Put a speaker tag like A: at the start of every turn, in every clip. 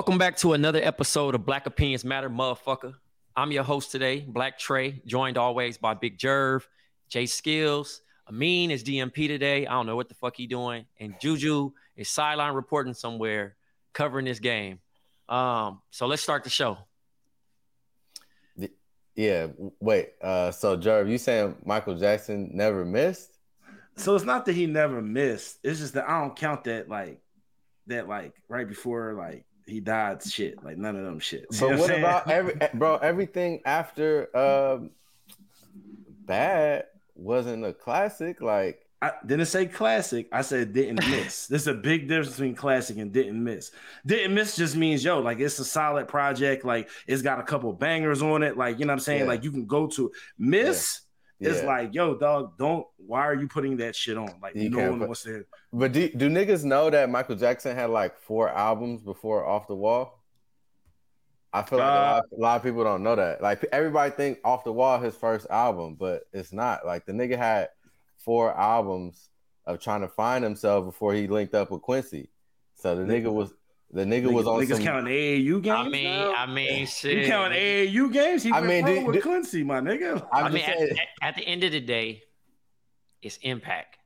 A: Welcome back to another episode of Black Opinions Matter, motherfucker. I'm your host today, Black Tray, joined always by Big Jerv, Jay Skills. Amin is DMP today. I don't know what the fuck he doing. And Juju is sideline reporting somewhere, covering this game. Um, so let's start the show.
B: Yeah, wait. Uh, so Jerv, you saying Michael Jackson never missed?
C: So it's not that he never missed. It's just that I don't count that like that like right before like he died shit. Like none of them shit.
B: but what, what about every bro? Everything after um, bad wasn't a classic. Like
C: I didn't say classic. I said didn't miss. There's a big difference between classic and didn't miss. Didn't miss just means yo, like it's a solid project. Like it's got a couple bangers on it. Like you know what I'm saying. Yeah. Like you can go to miss. Yeah. It's yeah. like, yo, dog, don't. Why are you putting that shit on? Like, you no one put, wants to.
B: But do, do niggas know that Michael Jackson had like four albums before Off the Wall? I feel like uh, a, lot, a, lot, of people don't know that. Like, everybody think Off the Wall his first album, but it's not. Like, the nigga had four albums of trying to find himself before he linked up with Quincy. So the nigga was the nigga
C: niggas,
B: was on
C: niggas
B: some...
C: counting AAU games. I
A: mean,
C: now?
A: I mean, shit.
C: You counting AAU games? He I mean, did, with did, Quincy, my nigga.
A: I'm i mean, at, at, at, the end of the day, it's impact.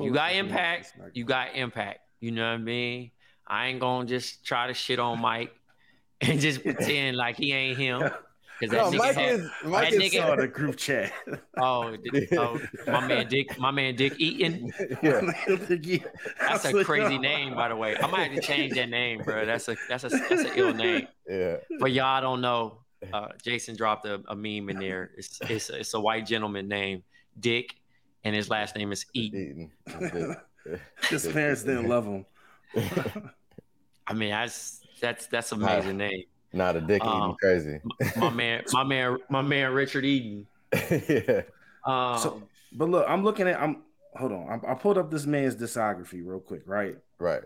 A: You got impact. You got impact. You know what I mean? I ain't gonna just try to shit on Mike and just pretend like he ain't him.
C: Because that no, nigga Mike had, is, Mike that is nigga, saw the group chat.
A: Oh, oh, my man Dick, my man Dick Eaton. Yeah. that's a crazy name, by the way. I might have to change that name, bro. That's a that's a that's an ill name.
B: Yeah.
A: But y'all don't know. Uh, Jason dropped a, a, meme in there. It's it's it's a white gentleman named Dick, and his last name is Eaton.
C: Eaton. His parents didn't love him.
A: I mean, that's that's that's amazing name.
B: Not a dick um, crazy.
A: my man, my man, my man, Richard Eden.
B: yeah.
A: Um,
C: so, but look, I'm looking at. I'm hold on. I, I pulled up this man's discography real quick. Right.
B: Right.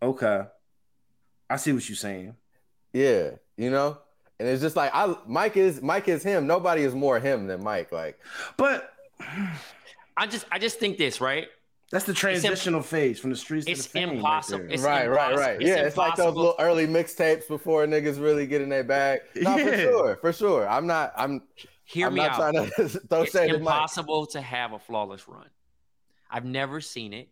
C: Okay. I see what you're saying.
B: Yeah, you know, and it's just like I Mike is Mike is him. Nobody is more him than Mike. Like,
C: but
A: I just I just think this right.
C: That's the transitional imp- phase from the streets
A: it's
C: to the
A: impossible.
C: Right,
A: it's
B: right,
A: impossible.
B: right, right. Yeah, it's, it's like those little early mixtapes before niggas really get in their bag. No, yeah. for sure, for sure. I'm not. I'm.
A: Hear
B: I'm
A: me
B: not
A: out.
B: Trying to throw
A: it's impossible to have a flawless run. I've never seen it.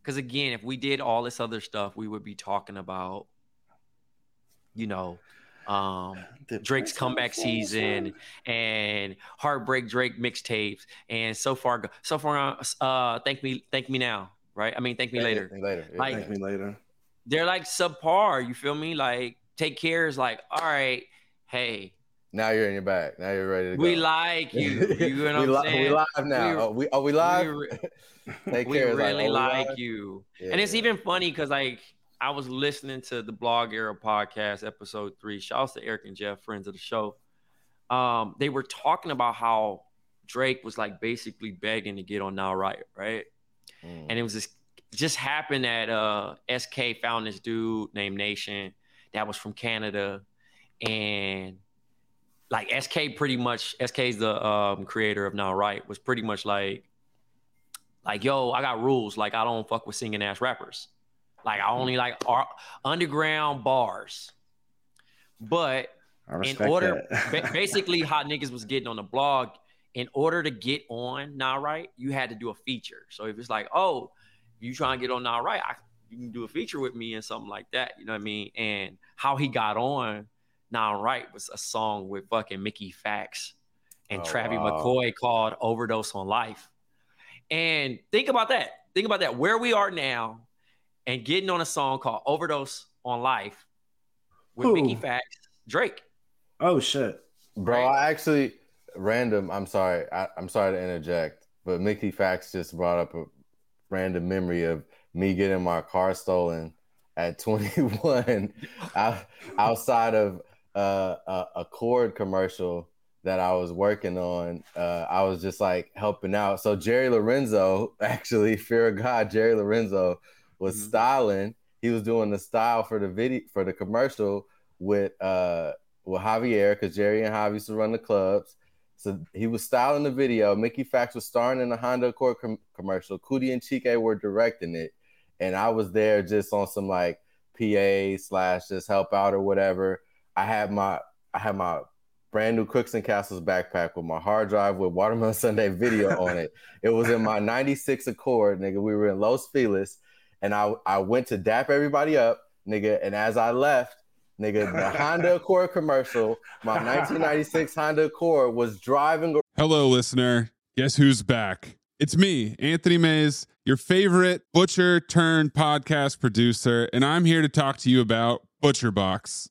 A: Because again, if we did all this other stuff, we would be talking about, you know, um, Drake's comeback season and Heartbreak Drake mixtapes and so far so far uh thank me thank me now right I mean thank me later
B: Thank me later.
A: Like-
C: Thank me later.
A: they're like subpar you feel me like take care is like all right hey
B: now you're in your bag. Now you're ready to go.
A: we like you you know
B: we,
A: what I'm
B: li- we live now.
A: We-
B: oh, we are we live?
A: we, re-
B: Take
A: we really
B: oh, we
A: like
B: live?
A: you
B: Yeah,
A: and it's
B: yeah.
A: even funny because like I was listening to the Blog Era podcast episode three. Shouts to Eric and Jeff, friends of the show. Um, they were talking about how Drake was like basically begging to get on Nah Right, right?
B: Mm.
A: And it was just just happened that uh SK found this dude named Nation that was from Canada, and like SK pretty much SK's the um creator of Nah Right was pretty much like like yo I got rules like I don't fuck with singing ass rappers like I only like ar- underground bars. But in order ba- basically how niggas was getting on the blog in order to get on Nah Right you had to do a feature. So if it's like oh you trying to get on Nah Right I, you can do a feature with me and something like that you know what i mean? And how he got on Nah Right was a song with fucking Mickey Factz and
B: Oh,
A: Travis
B: wow.
A: mccoy called overdose on life. And think about that. Think about that. Where we are now and getting on a song called overdose on life with
C: Who?
A: Mickey Factz drake
C: oh shit.
B: Bro,
A: Right.
B: I actually random. I'm sorry. I, I'm sorry to interject, but Mickey Factz just brought up a random memory of me getting my car stolen at 21 out, outside of uh, a, a Cord commercial that I was working on. Uh, I was just like helping out. So Jerry Lorenzo, actually, fear of God, Jerry Lorenzo was
A: Mhm.
B: styling. He was doing the style for the video for the commercial with uh with Javier because Jerry and Javi used to run the clubs. So he was styling the video. Mickey Factz was starring in the Honda Accord com- commercial. Cootie and Chike were directing it, and I was there just on some like PA slash just help out or whatever. I had my I had my brand new Crooks and Castles backpack with my hard drive with Watermelon Sunday video on it. It was in my '96 Accord, nigga. We were in Los Feliz, and I I went to dap everybody up, nigga. And as I left, nigga, the Honda Accord commercial, my 1996 Honda Accord was driving
D: Hello, listener. Guess who's back? It's me, Anthony Mays, your favorite butcher turned podcast producer, and I'm here to talk to you about ButcherBox.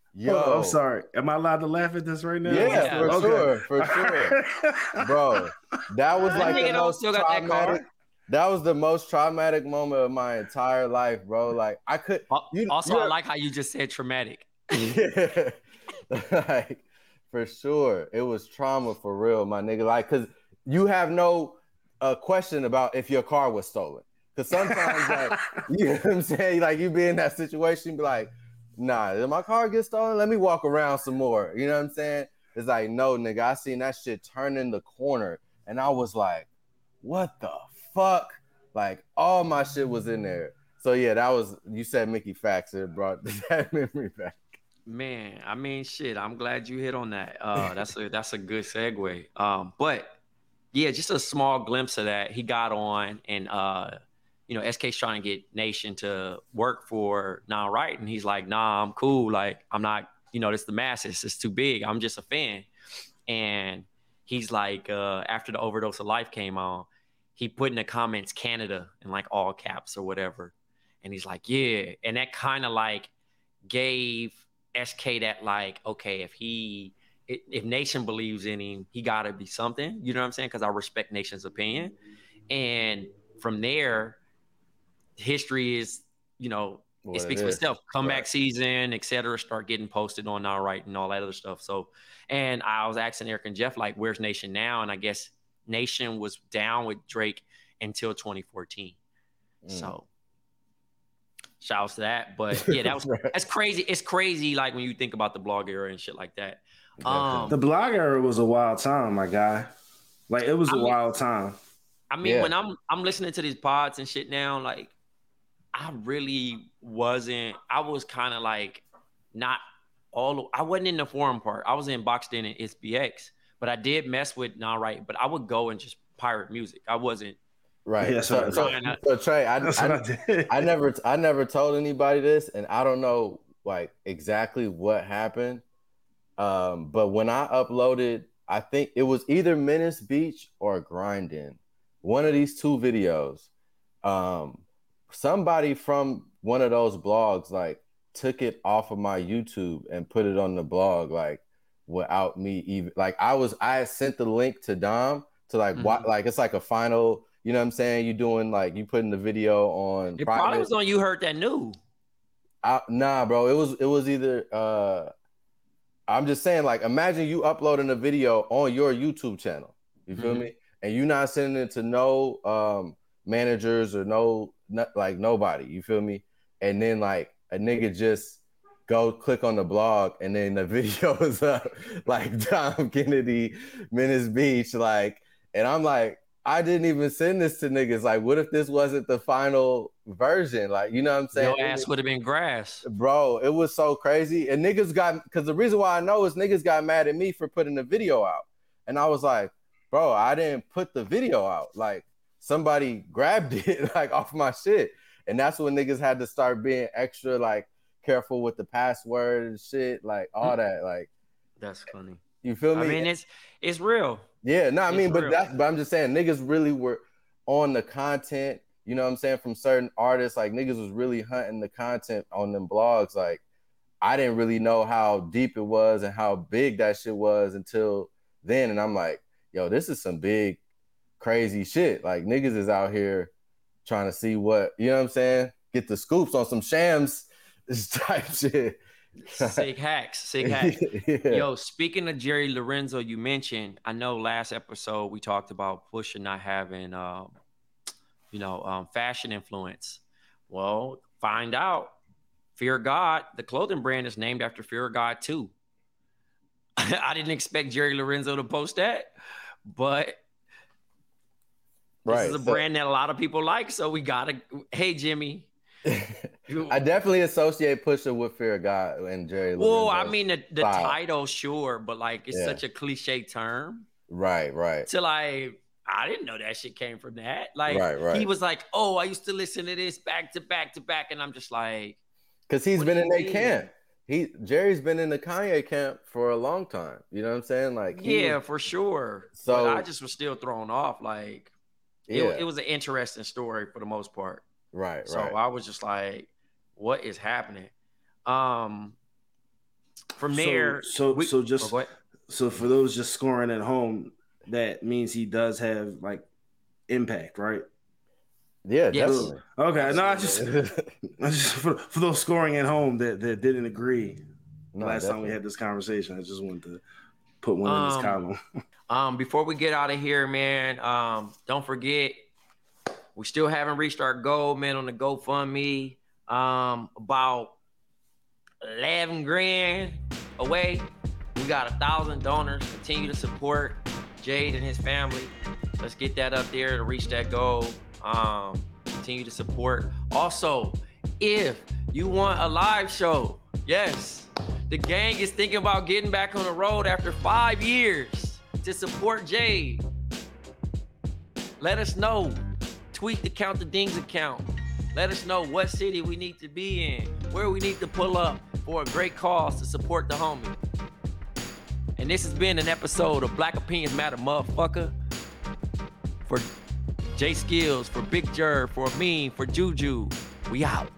B: "Yo,
C: Oh, I'm sorry. Am I allowed to laugh at this right now?
B: Yeah,
A: Yeah.
B: for
C: Okay.
B: sure, for sure, bro. That was like the most
A: still got that
B: traumatic. That was the most traumatic moment of my entire life, bro. Like I could, You-
A: Also, I like how you just said traumatic.
B: yeah, like for sure, it was trauma for real, my nigga. Like, cause you have no uh, question about if your car was stolen. Cause sometimes, like, you know what I'm saying, like you be in that situation, be like, nah, did my car gets stolen? Let me walk around some more. You know what I'm saying? It's like, no, nigga, I seen that shit turning the corner, and I was like, what the fuck? Like, all my shit was in there. So yeah, that was you said Mickey Factz. It brought that memory back.
A: Man, I mean, shit. I'm glad you hit on that. Uh, that's a that's a good segue. Um, but yeah, just a small glimpse of that. He got on, and uh, you know, SK's trying to get Nation to work for Nah Right, and he's like, Nah, I'm cool. Like, I'm not. You know, it's the masses. It's too big. I'm just a fan. And he's like, uh, after the overdose of life came on, he put in the comments Canada in like all caps or whatever. And he's like, yeah. And that kind of like gave SK that like, okay, if he if Nation believes in him, he gotta be something. You know what I'm saying? Because I respect Nation's opinion. And from there, history is, you know,
B: What
A: it speaks
B: it
A: for itself. Comeback
B: Right.
A: season, et cetera, start getting posted on Nah Right and all that other stuff. So, and I was asking Eric and Jeff, like, where's Nation now? And I guess Nation was down with Drake until 2014.
B: Mm.
A: So, shouts to that. But yeah, that was
B: Right.
A: that's crazy. It's crazy, like when you think about the blog era and shit like that. Um,
C: The blog era was a wild time, my guy. Like it was a
A: I mean-
C: wild time.
A: I mean,
B: Yeah.
A: when I'm I'm listening to these pods and shit now, like I really wasn't. I was kind of like not all. I wasn't in the forum part. I was in Boxed In and SBX, but I did mess with Nah Right. But I would go and just pirate music. I wasn't.
B: Right.
C: Yeah,
B: so,
C: so-
B: so, so Tray, I,
C: That's
B: I,
C: I.
B: I never I never told anybody this, and I don't know like exactly what happened. Um, but when I uploaded, I think it was either Menace Beach or Grinding, One of these two videos. Um, somebody from one of those blogs like took it off of my YouTube and put it on the blog like without me even like I was I had sent the link to Dom to like what
A: Mhm.
B: like it's like a final you know what I'm saying you doing like you putting the video on
A: It probably was on You Heard That New.
B: I, nah, bro. It was it was either uh I'm just saying, like, imagine you uploading a video on your YouTube channel. You feel
A: Mhm.
B: me? And you not sending it to no um managers or no not, like nobody. You feel me? And then like a nigga just go click on the blog and then the video is up like Dom Kennedy, Menace Beach, like, and I'm like, I didn't even send this to niggas. Like, what if this wasn't the final version? Like, you know what I'm saying?
A: Your ass would have been grass.
B: Bro, it was so crazy. And niggas got because the reason why I know is niggas got mad at me for putting the video out. And I was like, bro, I didn't put the video out. Like somebody grabbed it like off my shit. And that's when niggas had to start being extra like careful with the password and shit, like all mm. that. Like,
A: That's funny.
B: you feel me?
A: I mean, it's it's real.
B: Yeah, no, I
A: It's
B: mean, but
A: real.
B: that's but I'm just saying niggas really were on the content, you know what I'm saying, from certain artists. Like niggas was really hunting the content on them blogs. Like I didn't really know how deep it was and how big that shit was until then. And I'm like, yo, this is some big, crazy shit. Like niggas is out here trying to see what, you know what I'm saying? Get the scoops on some shams type shit.
A: Sick hacks. Sick hacks.
B: yeah.
A: Yo, speaking of Jerry Lorenzo, you mentioned. I know last episode we talked about Pusha not having, um, you know, um, fashion influence. Well, find out. Fear God, the clothing brand is named after Fear God too. I didn't expect Jerry Lorenzo to post that, but
B: right.
A: this is a
B: so-
A: brand that a lot of people like. So we gotta. Hey, Jimmy.
B: I definitely associate Pusha with Fear of God and Jerry.
A: Well, I mean the, the title, sure, but like it's
B: Yeah.
A: such a cliche term.
B: right, right,
A: till I I didn't know that shit came from that. Like
B: Right, right.
A: he was like, "Oh, I used to listen to this back to back to back," and I'm just like,
B: because he's been in their camp. He Jerry's been in the Kanye camp for a long time. You know what I'm saying? Like,
A: "Yeah,
B: was-
A: for sure."
B: So-
A: but I just was still thrown off. Like
B: yeah,
A: it, it was an interesting story for the most part.
B: right,
A: So
B: right.
A: I was just like, "What is happening?" Um, from there,
C: so
A: we-
C: so
A: oh,
C: just
A: go ahead.
C: so for those just scoring at home, that means he does have like impact, right?
B: yeah,
A: Yes.
B: definitely.
C: Okay, no, I just, I just for, for those scoring at home that, that didn't agree
B: No,
C: last time we had this conversation, I just wanted to put one in this
A: Um,
C: column.
A: Um, before we get out of here, man, um, don't forget we still haven't reached our goal, man, on the GoFundMe. Um, about eleven grand away. We got a thousand donors. Continue to support Jade and his family. Let's get that up there to reach that goal. Um, continue to support Also, if you want a live show, yes, the gang is thinking about getting back on the road after five years to support Jade. Let us know. Tweet the Count the Dings account. Let us know what city we need to be in, where we need to pull up for a great cause to support the homie. And this has been an episode of Black Opinions Matter, motherfucker. For Jay Skills, for Big Jer, for me, for Juju. We out.